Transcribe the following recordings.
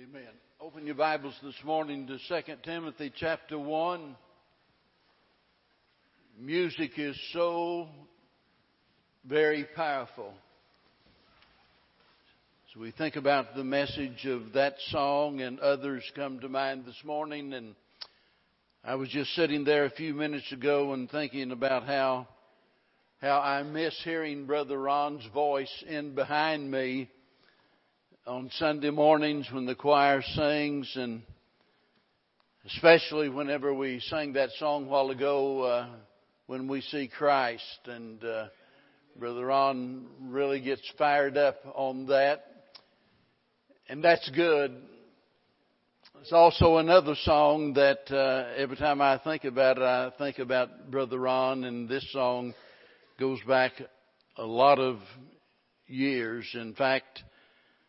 Amen. Open your Bibles this morning to 2 Timothy chapter 1. Music is so very powerful. So we think about the message of that song and others come to mind this morning and I was just sitting there a few minutes ago and thinking about how how I miss hearing Brother Ron's voice in behind me on Sunday mornings when the choir sings, and especially whenever we sang that song a while ago, uh, when we see Christ. And uh, Brother Ron really gets fired up on that. And that's good. It's also another song that uh, every time I think about it, I think about Brother Ron, and this song goes back a lot of years. In fact,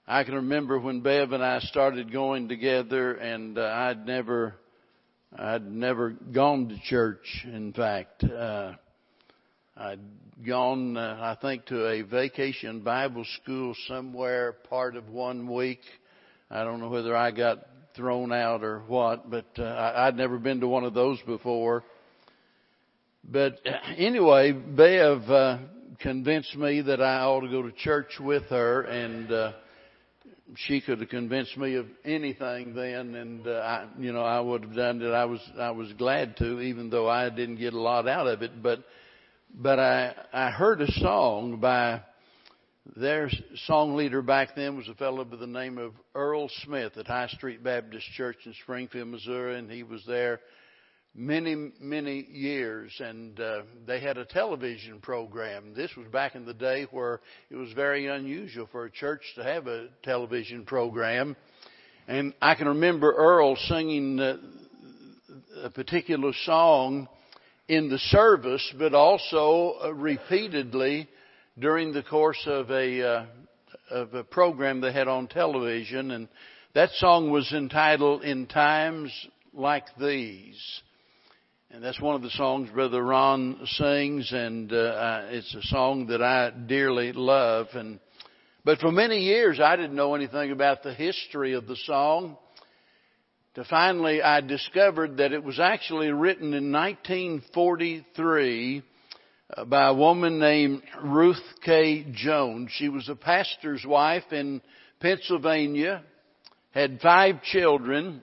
I can remember when Bev and I started going together, and uh, I'd never, I'd never gone to church. In fact, uh, I'd gone, uh, I think, to a vacation Bible school somewhere part of one week. I don't know whether I got thrown out or what, but uh, I'd never been to one of those before. But uh, anyway, Bev uh, convinced me that I ought to go to church with her, and uh, she could have convinced me of anything then, and uh, I, you know, I would have done it. I was, I was glad to, even though I didn't get a lot out of it. But, but I, I heard a song by their song leader back then was a fellow by the name of Earl Smith at High Street Baptist Church in Springfield, Missouri, and he was there many, many years, and uh, they had a television program. This was back in the day where it was very unusual for a church to have a television program. And I can remember Earl singing uh, a particular song in the service, but also uh, repeatedly during the course of a uh, of a program they had on television, and that song was entitled "In Times Like These." And that's one of the songs Brother Ron sings, and uh, it's a song that I dearly love. And but for many years I didn't know anything about the history of the song. To finally, I discovered that it was actually written in 1943 uh, by a woman named Ruth K. Jones. She was a pastor's wife in Pennsylvania, had five children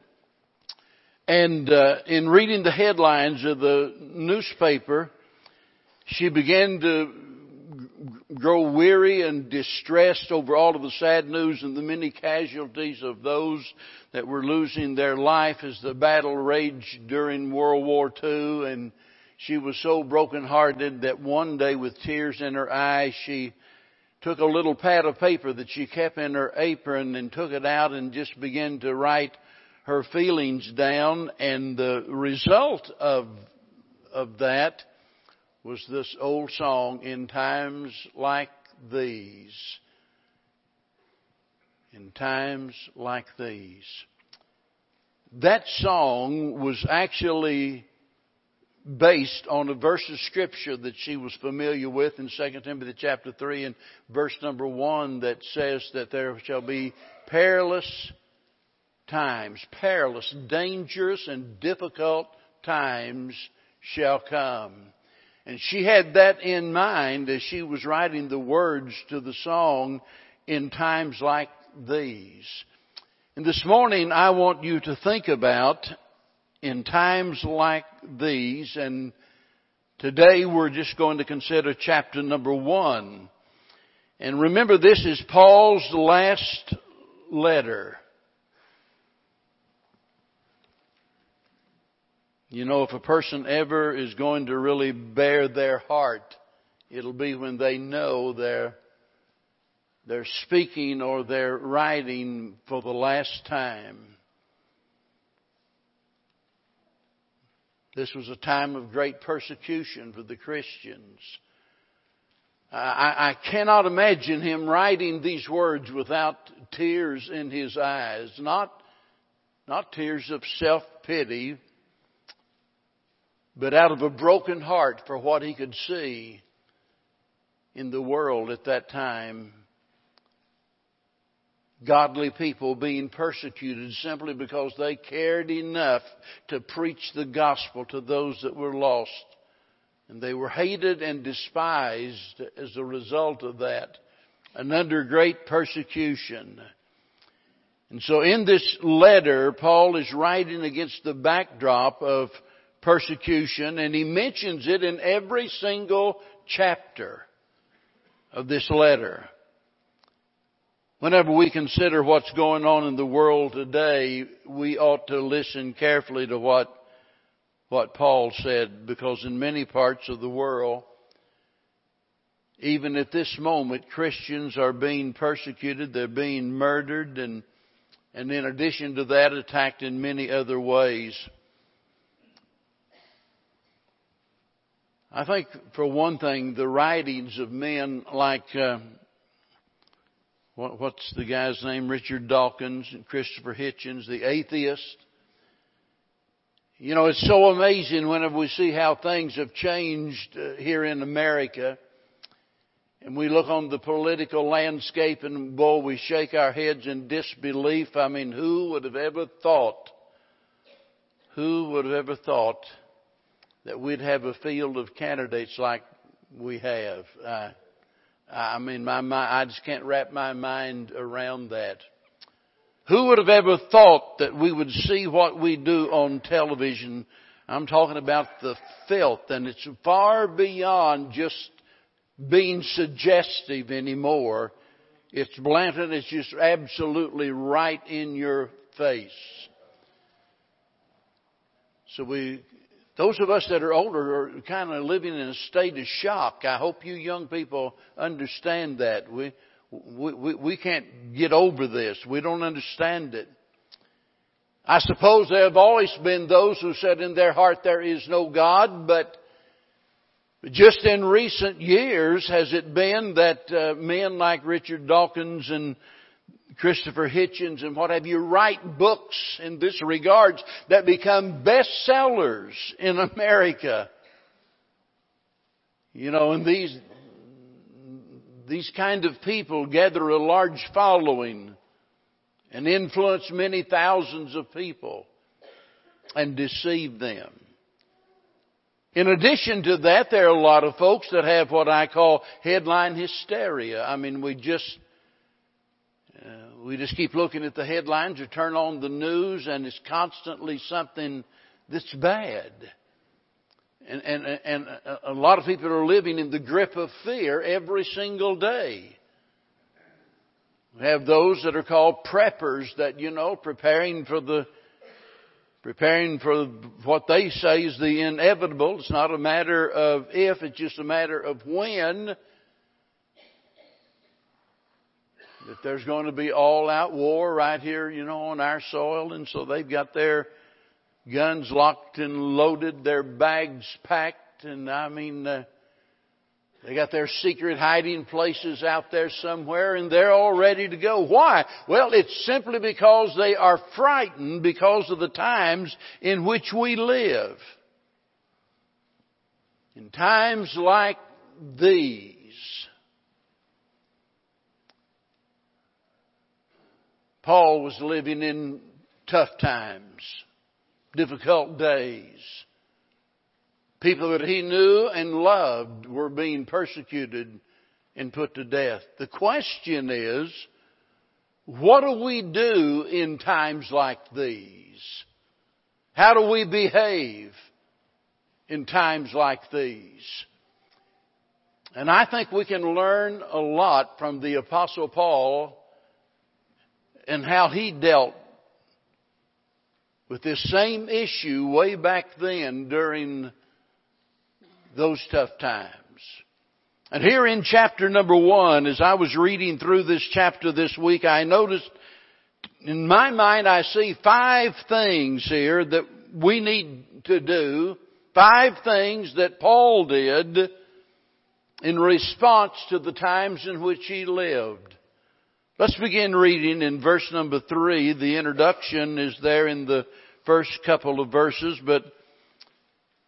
and uh, in reading the headlines of the newspaper, she began to grow weary and distressed over all of the sad news and the many casualties of those that were losing their life as the battle raged during World War II. And she was so brokenhearted that one day with tears in her eyes, she took a little pad of paper that she kept in her apron and took it out and just began to write her feelings down and the result of, of that was this old song, In Times Like These. In times like these. That song was actually based on a verse of scripture that she was familiar with in 2 Timothy chapter 3 and verse number 1 that says that there shall be perilous times, perilous, dangerous, and difficult times shall come. And she had that in mind as she was writing the words to the song in times like these. And this morning I want you to think about in times like these and today we're just going to consider chapter number one. And remember this is Paul's last letter. You know, if a person ever is going to really bare their heart, it'll be when they know they're, they're speaking or they're writing for the last time. This was a time of great persecution for the Christians. I, I cannot imagine him writing these words without tears in his eyes. Not, not tears of self-pity, but out of a broken heart for what he could see in the world at that time. godly people being persecuted simply because they cared enough to preach the gospel to those that were lost. And they were hated and despised as a result of that and under great persecution. And so in this letter, Paul is writing against the backdrop of persecution and he mentions it in every single chapter of this letter. Whenever we consider what's going on in the world today, we ought to listen carefully to what, what Paul said, because in many parts of the world, even at this moment, Christians are being persecuted, they're being murdered, and, and in addition to that, attacked in many other ways. I think, for one thing, the writings of men like uh, what, what's the guy's name? Richard Dawkins and Christopher Hitchens, the atheist. You know, it's so amazing whenever we see how things have changed uh, here in America. And we look on the political landscape and boy, we shake our heads in disbelief. I mean, who would have ever thought, who would have ever thought that we'd have a field of candidates like we have? Uh, I mean, my mind, I just can't wrap my mind around that. Who would have ever thought that we would see what we do on television? I'm talking about the filth, and it's far beyond just being suggestive anymore. It's blatant, it's just absolutely right in your face. So we those of us that are older are kind of living in a state of shock. I hope you young people understand that. We, we, we can't get over this. We don't understand it. I suppose there have always been those who said in their heart there is no God, but just in recent years has it been that uh, men like Richard Dawkins and Christopher Hitchens and what have you write books in this regards that become bestsellers in America. You know, and these, these kind of people gather a large following and influence many thousands of people and deceive them. In addition to that, there are a lot of folks that have what I call headline hysteria. I mean, we just we just keep looking at the headlines or turn on the news and it's constantly something that's bad. And, and, and a lot of people are living in the grip of fear every single day. We have those that are called preppers that, you know, preparing for the, preparing for what they say is the inevitable. It's not a matter of if, it's just a matter of when that there's going to be all out war right here, you know, on our soil. And so they've got their guns locked and loaded, their bags packed, and I mean, uh, they got their secret hiding places out there somewhere and they're all ready to go. Why? Well, it's simply because they are frightened because of the times in which we live. In times like these, Paul was living in tough times, difficult days. People that he knew and loved were being persecuted and put to death. The question is, what do we do in times like these? How do we behave in times like these? And I think we can learn a lot from the apostle Paul and how he dealt with this same issue way back then during those tough times. And here in chapter number one, as I was reading through this chapter this week, I noticed in my mind I see five things here that we need to do. Five things that Paul did in response to the times in which he lived. Let's begin reading in verse number three. The introduction is there in the first couple of verses, but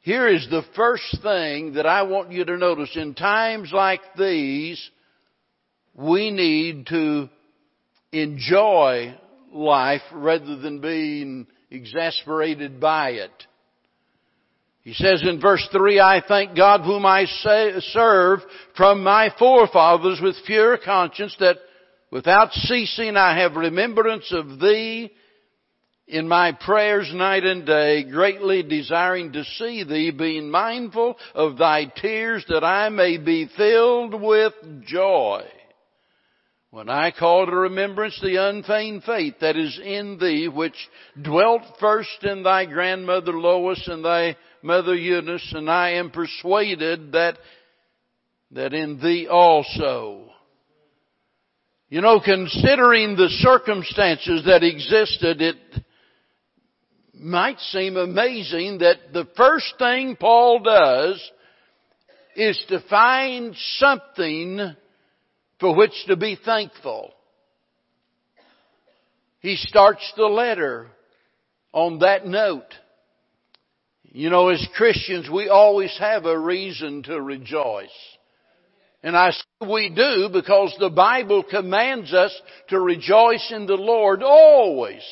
here is the first thing that I want you to notice. In times like these, we need to enjoy life rather than being exasperated by it. He says in verse 3, I thank God whom I say, serve from my forefathers with pure conscience that without ceasing I have remembrance of thee in my prayers night and day, greatly desiring to see thee, being mindful of thy tears that I may be filled with joy. When I call to remembrance the unfeigned faith that is in thee, which dwelt first in thy grandmother Lois and thy mother Eunice, and I am persuaded that, that in thee also. You know, considering the circumstances that existed, it might seem amazing that the first thing Paul does is to find something for which to be thankful. He starts the letter on that note. You know, as Christians, we always have a reason to rejoice. And I we do because the Bible commands us to rejoice in the Lord always.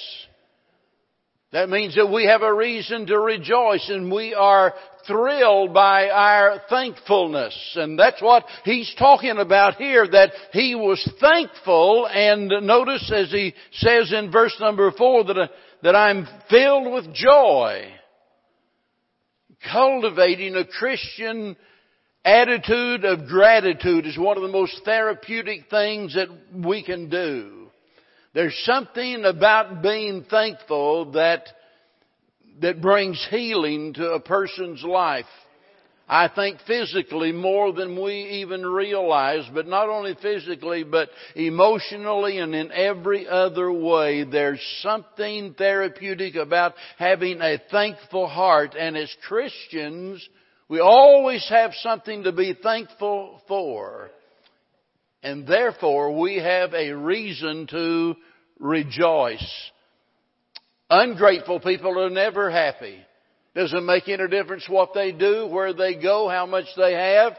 That means that we have a reason to rejoice and we are thrilled by our thankfulness. And that's what he's talking about here, that he was thankful and notice as he says in verse number four that, uh, that I'm filled with joy. Cultivating a Christian attitude of gratitude is one of the most therapeutic things that we can do. There's something about being thankful that, that brings healing to a person's life. I think physically more than we even realize, but not only physically, but emotionally and in every other way. There's something therapeutic about having a thankful heart. And as Christians, we always have something to be thankful for. And therefore, we have a reason to rejoice. Ungrateful people are never happy. Doesn't make any difference what they do, where they go, how much they have.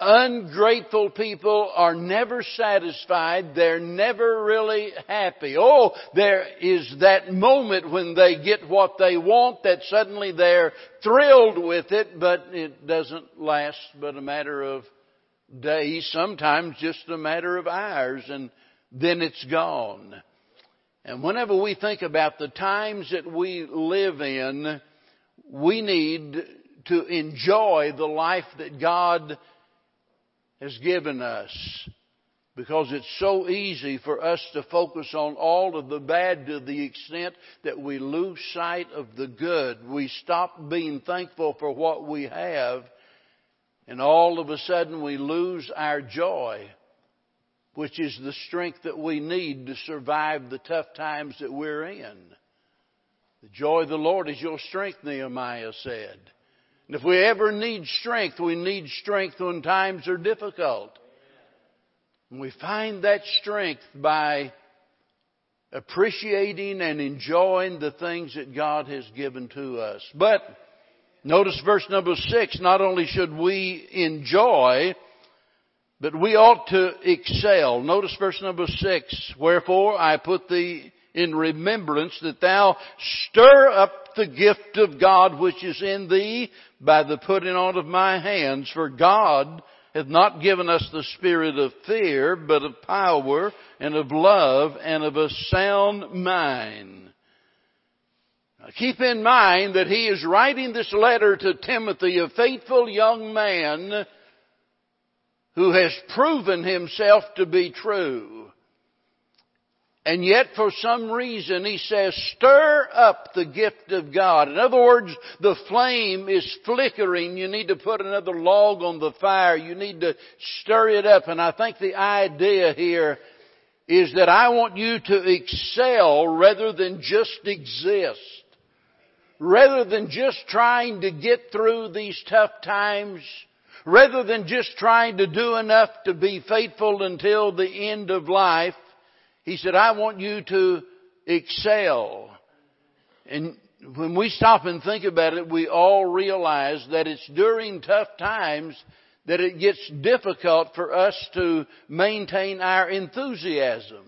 Ungrateful people are never satisfied. They're never really happy. Oh, there is that moment when they get what they want that suddenly they're thrilled with it, but it doesn't last but a matter of days, sometimes just a matter of hours, and then it's gone. And whenever we think about the times that we live in, we need to enjoy the life that God has given us. Because it's so easy for us to focus on all of the bad to the extent that we lose sight of the good. We stop being thankful for what we have and all of a sudden we lose our joy, which is the strength that we need to survive the tough times that we're in. The joy of the Lord is your strength, Nehemiah said. And if we ever need strength, we need strength when times are difficult. And we find that strength by appreciating and enjoying the things that God has given to us. But Notice verse number six, not only should we enjoy, but we ought to excel. Notice verse number six, wherefore I put thee in remembrance that thou stir up the gift of God which is in thee by the putting on of my hands, for God hath not given us the spirit of fear, but of power and of love and of a sound mind. Now Keep in mind that he is writing this letter to Timothy, a faithful young man who has proven himself to be true. And yet for some reason he says, stir up the gift of God. In other words, the flame is flickering. You need to put another log on the fire. You need to stir it up. And I think the idea here is that I want you to excel rather than just exist rather than just trying to get through these tough times, rather than just trying to do enough to be faithful until the end of life, he said, I want you to excel. And when we stop and think about it, we all realize that it's during tough times that it gets difficult for us to maintain our enthusiasm.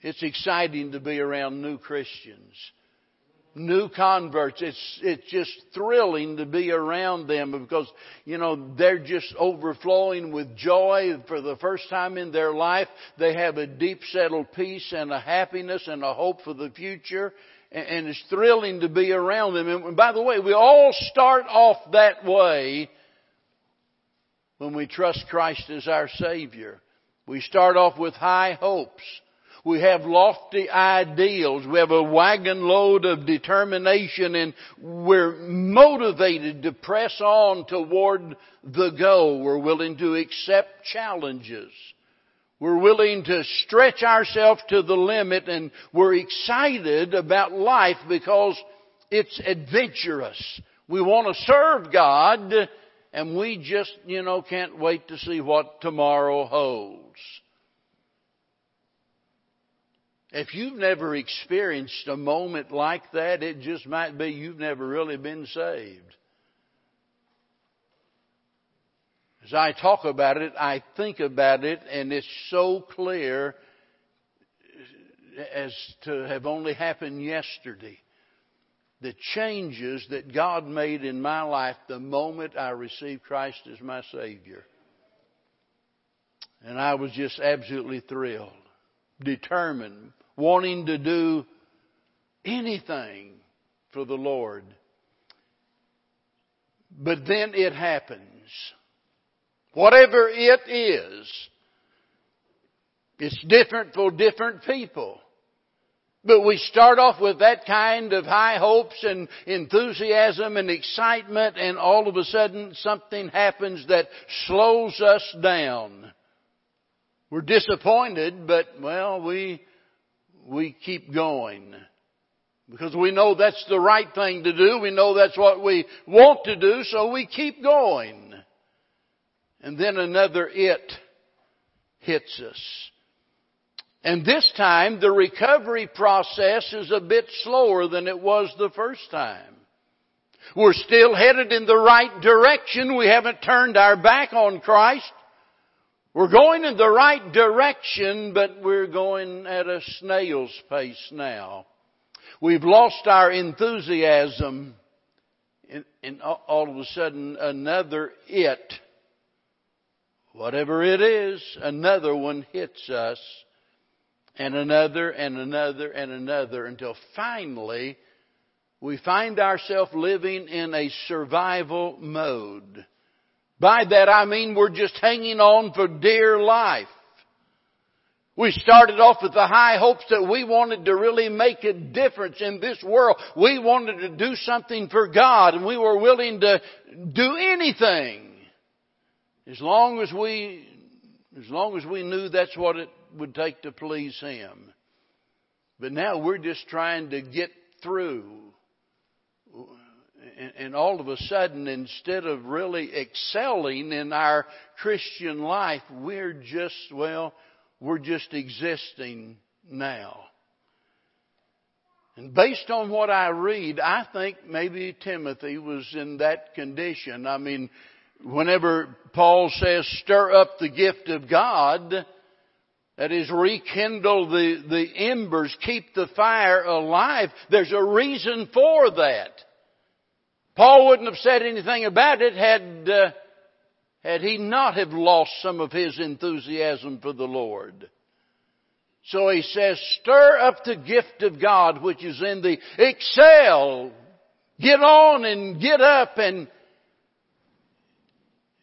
It's exciting to be around new Christians, new converts. It's, it's just thrilling to be around them because, you know, they're just overflowing with joy for the first time in their life. They have a deep settled peace and a happiness and a hope for the future. And it's thrilling to be around them. And by the way, we all start off that way when we trust Christ as our Savior. We start off with high hopes. We have lofty ideals. We have a wagon load of determination and we're motivated to press on toward the goal. We're willing to accept challenges. We're willing to stretch ourselves to the limit and we're excited about life because it's adventurous. We want to serve God and we just, you know, can't wait to see what tomorrow holds. If you've never experienced a moment like that, it just might be you've never really been saved. As I talk about it, I think about it, and it's so clear as to have only happened yesterday. The changes that God made in my life the moment I received Christ as my Savior. And I was just absolutely thrilled, determined, wanting to do anything for the Lord. But then it happens. Whatever it is, it's different for different people. But we start off with that kind of high hopes and enthusiasm and excitement and all of a sudden something happens that slows us down. We're disappointed, but well, we we keep going. Because we know that's the right thing to do. We know that's what we want to do, so we keep going. And then another it hits us. And this time the recovery process is a bit slower than it was the first time. We're still headed in the right direction. We haven't turned our back on Christ. We're going in the right direction, but we're going at a snail's pace now. We've lost our enthusiasm, and, all of a sudden another it, whatever it is, another one hits us, and another and another and another until finally we find ourselves living in a survival mode. By that I mean we're just hanging on for dear life. We started off with the high hopes that we wanted to really make a difference in this world. We wanted to do something for God and we were willing to do anything. As long as we, as long as we knew that's what it would take to please Him. But now we're just trying to get through and all of a sudden, instead of really excelling in our Christian life, we're just, well, we're just existing now. And based on what I read, I think maybe Timothy was in that condition. I mean, whenever Paul says, stir up the gift of God, that is, rekindle the, the embers, keep the fire alive, there's a reason for that. Paul wouldn't have said anything about it had, uh, had he not have lost some of his enthusiasm for the Lord. So he says, stir up the gift of God which is in thee. Excel. Get on and get up and,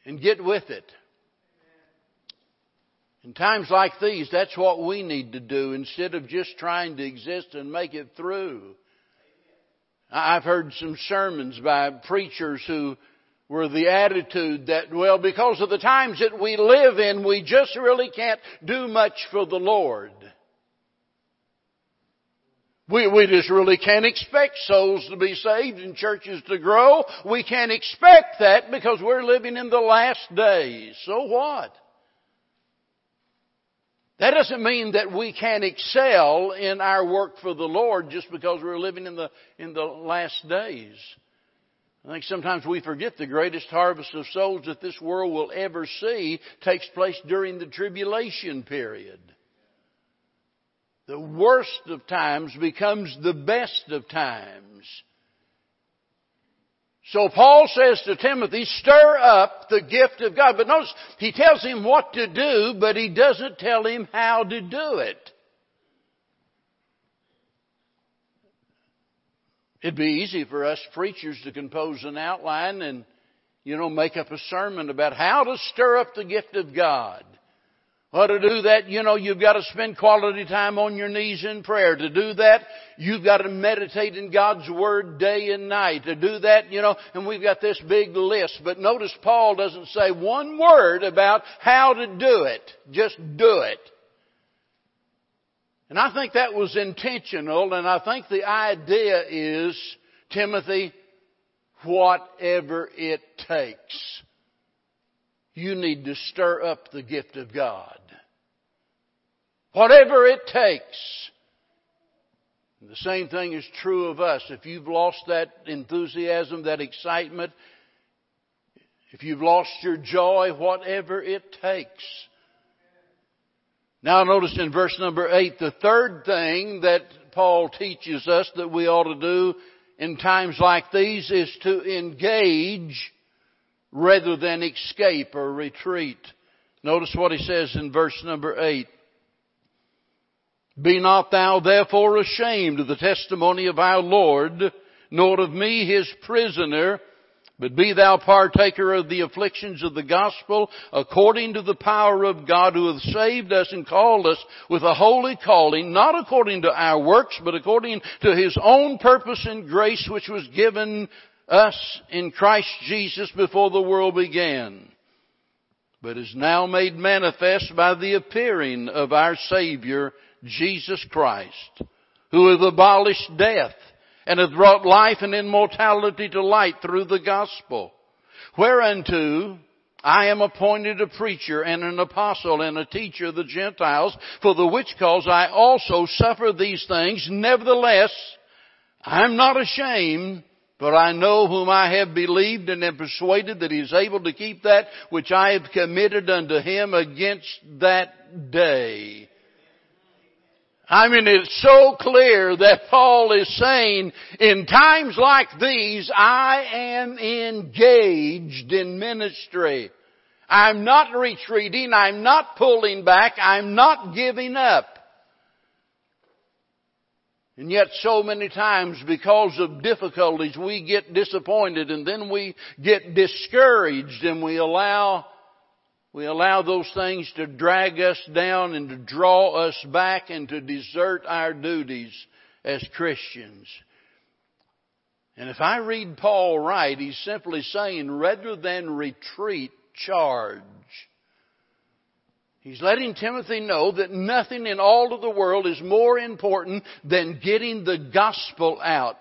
and get with it. In times like these, that's what we need to do instead of just trying to exist and make it through. I've heard some sermons by preachers who were the attitude that, well, because of the times that we live in, we just really can't do much for the Lord. We, we just really can't expect souls to be saved and churches to grow. We can't expect that because we're living in the last days. So what? That doesn't mean that we can excel in our work for the Lord just because we're living in the, in the last days. I think sometimes we forget the greatest harvest of souls that this world will ever see takes place during the tribulation period. the worst of times becomes the best of times. So Paul says to Timothy, stir up the gift of God. But notice, he tells him what to do, but he doesn't tell him how to do it. It'd be easy for us preachers to compose an outline and, you know, make up a sermon about how to stir up the gift of God. Well, to do that, you know, you've got to spend quality time on your knees in prayer. To do that, you've got to meditate in God's Word day and night. To do that, you know, and we've got this big list. But notice Paul doesn't say one word about how to do it. Just do it. And I think that was intentional, and I think the idea is, Timothy, whatever it takes. You need to stir up the gift of God. Whatever it takes. And the same thing is true of us. If you've lost that enthusiasm, that excitement, if you've lost your joy, whatever it takes. Now notice in verse number 8, the third thing that Paul teaches us that we ought to do in times like these is to engage rather than escape or retreat. Notice what he says in verse number 8. Be not thou therefore ashamed of the testimony of our Lord, nor of me his prisoner, but be thou partaker of the afflictions of the gospel according to the power of God who hath saved us and called us with a holy calling, not according to our works, but according to his own purpose and grace which was given us in Christ Jesus before the world began, but is now made manifest by the appearing of our Savior Jesus Christ, who hath abolished death and hath brought life and immortality to light through the gospel, whereunto I am appointed a preacher and an apostle and a teacher of the Gentiles, for the which cause I also suffer these things. Nevertheless, I am not ashamed, but I know whom I have believed and am persuaded that he is able to keep that which I have committed unto him against that day. I mean, it's so clear that Paul is saying, in times like these, I am engaged in ministry. I'm not retreating. I'm not pulling back. I'm not giving up. And yet so many times because of difficulties we get disappointed and then we get discouraged and we allow we allow those things to drag us down and to draw us back and to desert our duties as Christians. And if I read Paul right, he's simply saying rather than retreat, charge. He's letting Timothy know that nothing in all of the world is more important than getting the gospel out.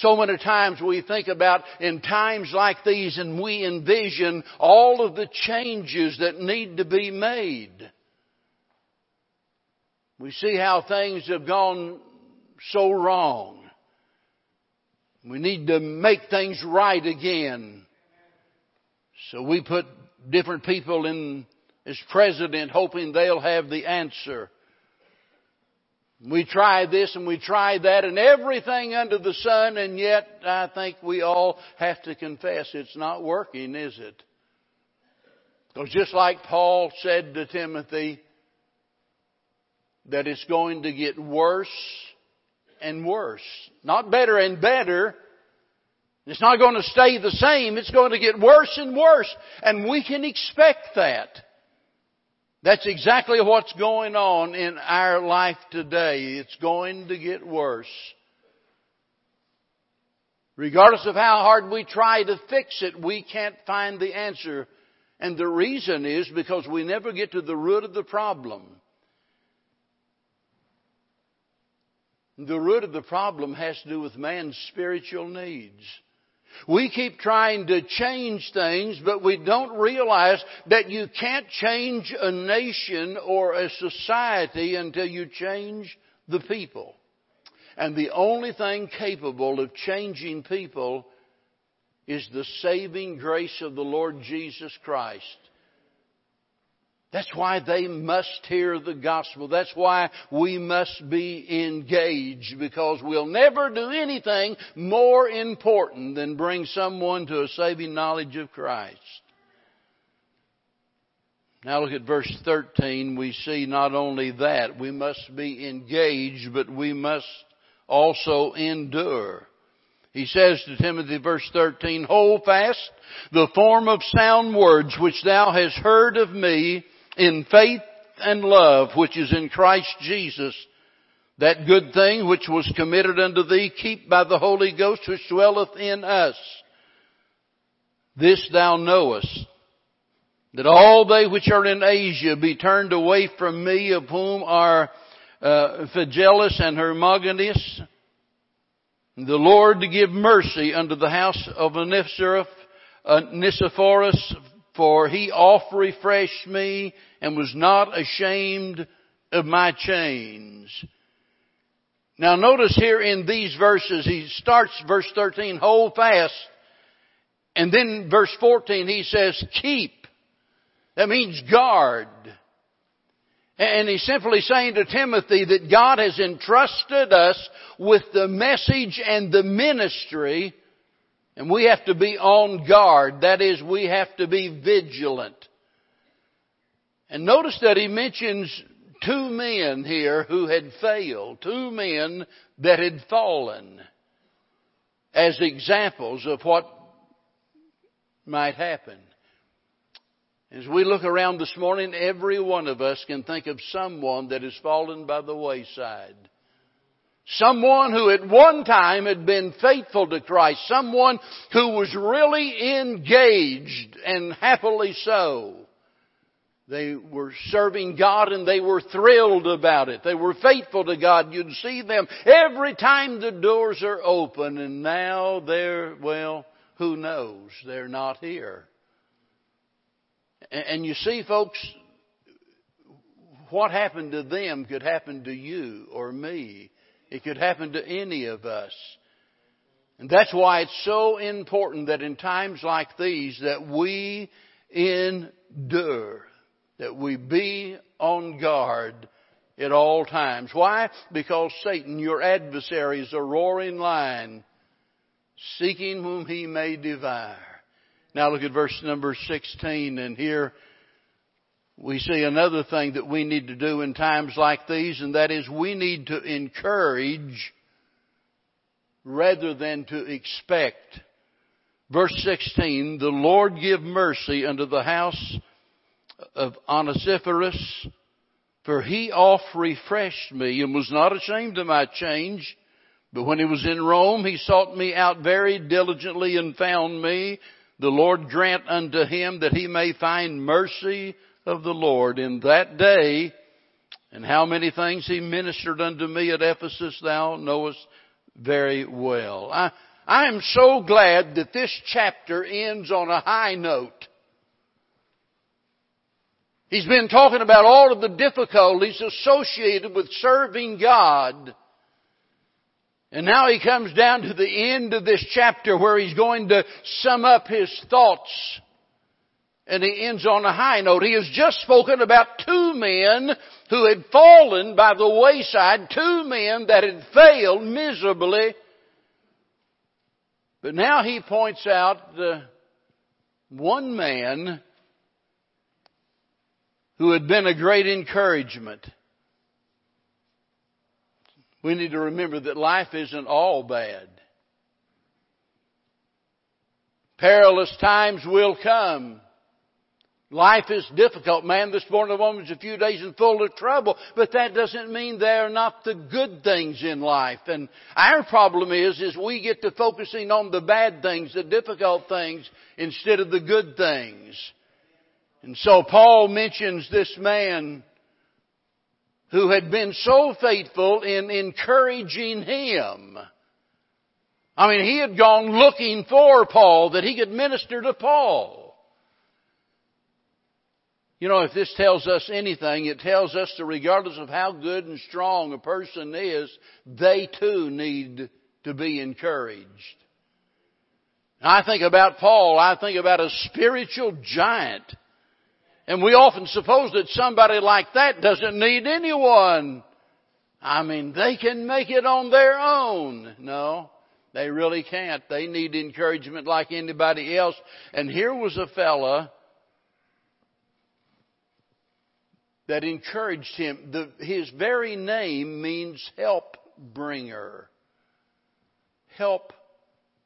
So many times we think about in times like these and we envision all of the changes that need to be made. We see how things have gone so wrong. We need to make things right again. So we put different people in as president hoping they'll have the answer. We try this and we try that and everything under the sun and yet I think we all have to confess it's not working, is it? Because just like Paul said to Timothy, that it's going to get worse and worse. Not better and better. It's not going to stay the same. It's going to get worse and worse. And we can expect that. That's exactly what's going on in our life today. It's going to get worse. Regardless of how hard we try to fix it, we can't find the answer. And the reason is because we never get to the root of the problem. The root of the problem has to do with man's spiritual needs. We keep trying to change things, but we don't realize that you can't change a nation or a society until you change the people. And the only thing capable of changing people is the saving grace of the Lord Jesus Christ. That's why they must hear the gospel. That's why we must be engaged because we'll never do anything more important than bring someone to a saving knowledge of Christ. Now look at verse 13. We see not only that, we must be engaged, but we must also endure. He says to Timothy, verse 13, Hold fast the form of sound words which thou hast heard of me in faith and love which is in Christ Jesus. That good thing which was committed unto thee, keep by the Holy Ghost which dwelleth in us. This thou knowest, that all they which are in Asia be turned away from me, of whom are uh, Phygellus and Hermogenes, the Lord to give mercy unto the house of Onesiphorus, for he oft refreshed me and was not ashamed of my chains. Now notice here in these verses, he starts verse 13, hold fast. And then verse 14, he says, keep. That means guard. And he's simply saying to Timothy that God has entrusted us with the message and the ministry and we have to be on guard. That is, we have to be vigilant. And notice that he mentions two men here who had failed, two men that had fallen as examples of what might happen. As we look around this morning, every one of us can think of someone that has fallen by the wayside. Someone who at one time had been faithful to Christ. Someone who was really engaged and happily so. They were serving God and they were thrilled about it. They were faithful to God. You'd see them every time the doors are open and now they're, well, who knows? They're not here. And you see folks, what happened to them could happen to you or me it could happen to any of us. And that's why it's so important that in times like these that we endure, that we be on guard at all times. Why? Because Satan, your adversary, is a roaring lion, seeking whom he may devour. Now look at verse number 16 and here we see another thing that we need to do in times like these, and that is we need to encourage rather than to expect. Verse 16, the Lord give mercy unto the house of Onesiphorus, for he oft refreshed me and was not ashamed of my change. But when he was in Rome, he sought me out very diligently and found me. The Lord grant unto him that he may find mercy of the Lord in that day, and how many things he ministered unto me at Ephesus thou knowest very well. I, I am so glad that this chapter ends on a high note. He's been talking about all of the difficulties associated with serving God. And now he comes down to the end of this chapter where he's going to sum up his thoughts and he ends on a high note. He has just spoken about two men who had fallen by the wayside, two men that had failed miserably. But now he points out the one man who had been a great encouragement. We need to remember that life isn't all bad. Perilous times will come. Life is difficult. Man this morning woman was a few days and full of trouble, but that doesn't mean they're not the good things in life. And our problem is, is we get to focusing on the bad things, the difficult things, instead of the good things. And so Paul mentions this man who had been so faithful in encouraging him. I mean, he had gone looking for Paul that he could minister to Paul. You know, if this tells us anything, it tells us that regardless of how good and strong a person is, they too need to be encouraged. I think about Paul, I think about a spiritual giant. And we often suppose that somebody like that doesn't need anyone. I mean, they can make it on their own. No, they really can't. They need encouragement like anybody else. And here was a fella that encouraged him. The, his very name means help bringer. Help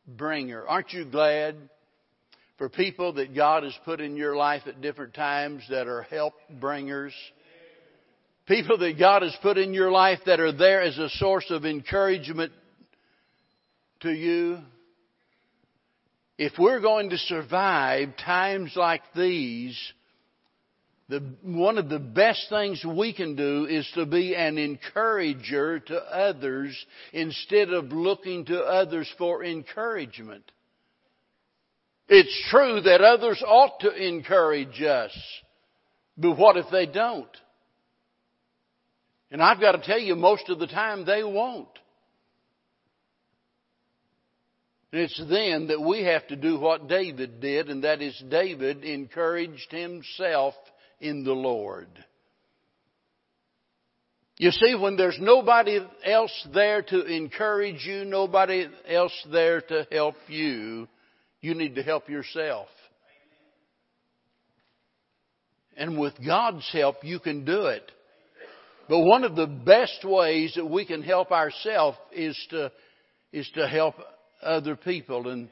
bringer. Aren't you glad for people that God has put in your life at different times that are help bringers? People that God has put in your life that are there as a source of encouragement to you. If we're going to survive times like these, the, one of the best things we can do is to be an encourager to others instead of looking to others for encouragement. It's true that others ought to encourage us, but what if they don't? And I've got to tell you, most of the time they won't. And it's then that we have to do what David did, and that is David encouraged himself in the Lord. You see, when there's nobody else there to encourage you, nobody else there to help you, you need to help yourself. And with God's help, you can do it. But one of the best ways that we can help ourselves is to, is to help other people. And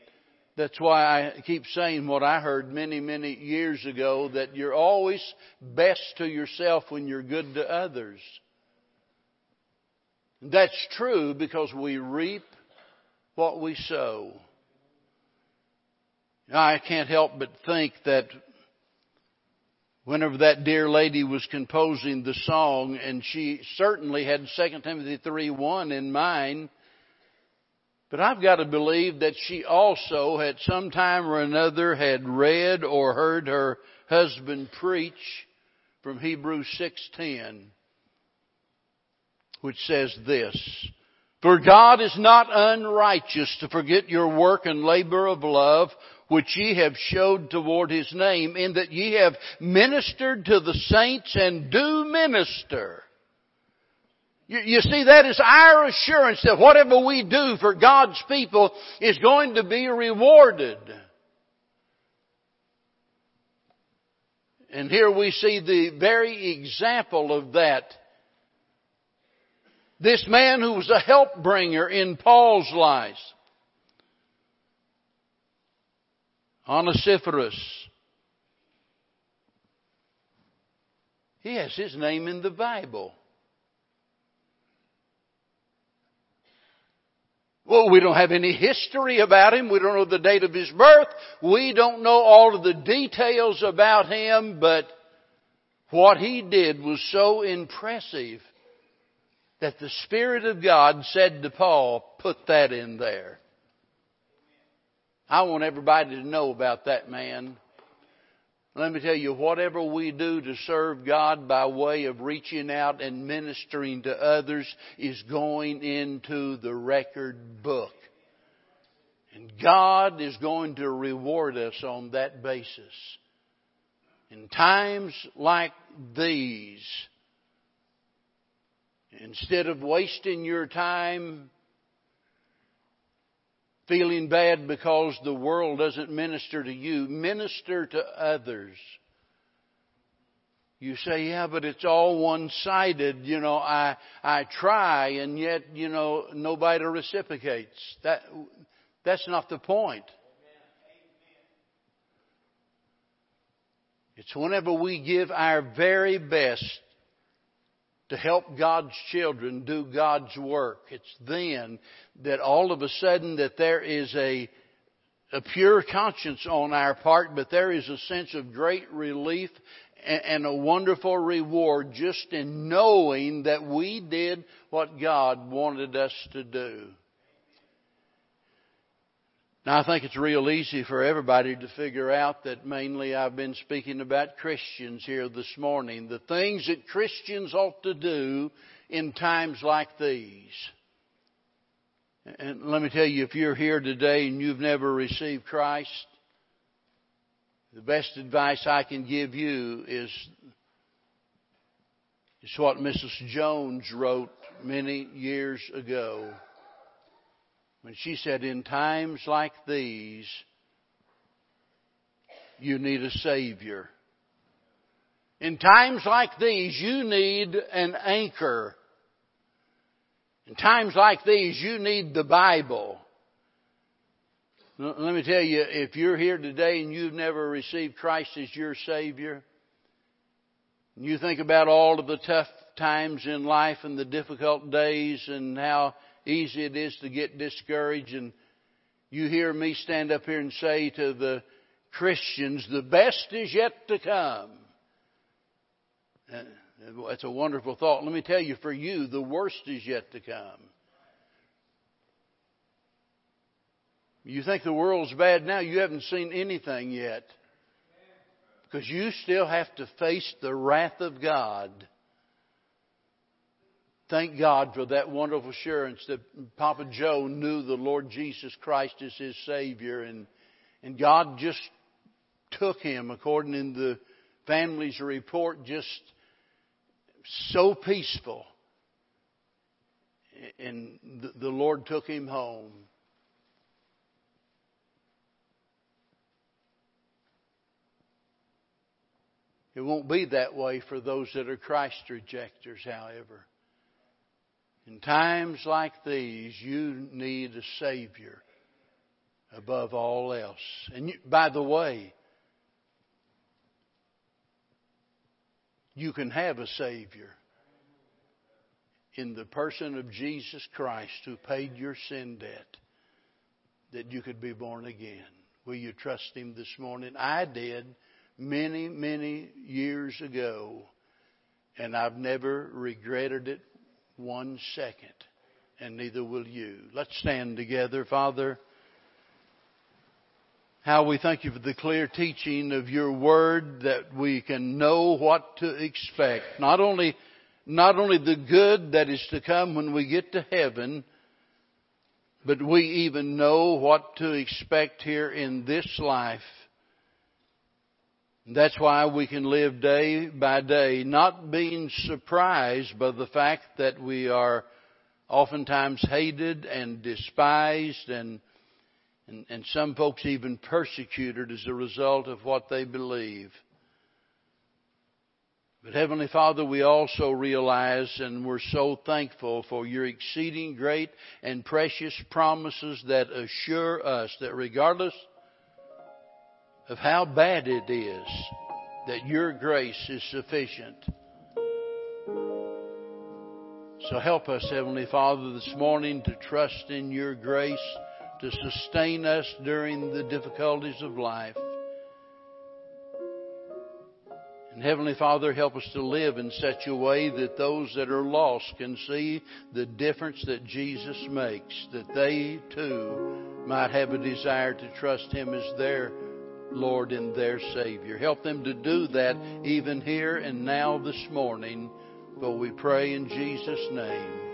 that's why I keep saying what I heard many, many years ago that you're always best to yourself when you're good to others. That's true because we reap what we sow. I can't help but think that whenever that dear lady was composing the song, and she certainly had 2 Timothy 3 1 in mind, but I've got to believe that she also, at some time or another, had read or heard her husband preach from Hebrews 6:10, which says this: For God is not unrighteous to forget your work and labor of love, which ye have showed toward His name, in that ye have ministered to the saints and do minister. You, you, see, that is our assurance that whatever we do for God's people is going to be rewarded. And here we see the very example of that. This man who was a help bringer in Paul's life. Onesiphorus. He has his name in the Bible. Well, we don't have any history about him. We don't know the date of his birth. We don't know all of the details about him, but what he did was so impressive that the Spirit of God said to Paul, put that in there. I want everybody to know about that man. Let me tell you, whatever we do to serve God by way of reaching out and ministering to others is going into the record book. And God is going to reward us on that basis. In times like these, instead of wasting your time feeling bad because the world doesn't minister to you. Minister to others. You say, yeah, but it's all one-sided. You know, I, I try and yet, you know, nobody reciprocates. That, that's not the point. It's whenever we give our very best to help God's children do God's work. It's then that all of a sudden that there is a, a pure conscience on our part, but there is a sense of great relief and, a wonderful reward just in knowing that we did what God wanted us to do. Now, I think it's real easy for everybody to figure out that mainly I've been speaking about Christians here this morning. The things that Christians ought to do in times like these. And let me tell you, if you're here today and you've never received Christ, The best advice I can give you is, is what Mrs. Jones wrote many years ago when she said, In times like these, you need a Savior. In times like these, you need an anchor. In times like these, you need the Bible. Let me tell you, if you're here today and you've never received Christ as your Savior, and you think about all of the tough times in life and the difficult days and how easy it is to get discouraged, and you hear me stand up here and say to the Christians, the best is yet to come. Uh, that's a wonderful thought. Let me tell you, for you, the worst is yet to come. You think the world's bad now, you haven't seen anything yet. Because you still have to face the wrath of God. Thank God for that wonderful assurance that Papa Joe knew the Lord Jesus Christ as his Savior and, and God just took him, according to the family's report, just so peaceful. And the Lord took him home. It won't be that way for those that are Christ rejectors, however. In times like these, you need a Savior above all else. And you, by the way, you can have a Savior in the person of Jesus Christ who paid your sin debt that you could be born again. Will you trust Him this morning? I did many, many years ago, and I've never regretted it one second, and neither will you. Let's stand together, Father. How we thank you for the clear teaching of your word that we can know what to expect. Not only, not only the good that is to come when we get to heaven, but we even know what to expect here in this life that's why we can live day by day, not being surprised by the fact that we are oftentimes hated and despised and, and, and some folks even persecuted as a result of what they believe. But Heavenly Father, we also realize and we're so thankful for your exceeding great and precious promises that assure us that regardless of how bad it is that your grace is sufficient. So help us, Heavenly Father, this morning to trust in your grace to sustain us during the difficulties of life. And Heavenly Father, help us to live in such a way that those that are lost can see the difference that Jesus makes, that they too might have a desire to trust Him as their Lord, and their Savior. Help them to do that even here and now this morning. For we pray in Jesus' name.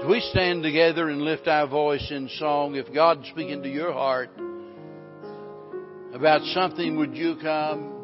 As we stand together and lift our voice in song, if God's speaking to your heart about something, would you come?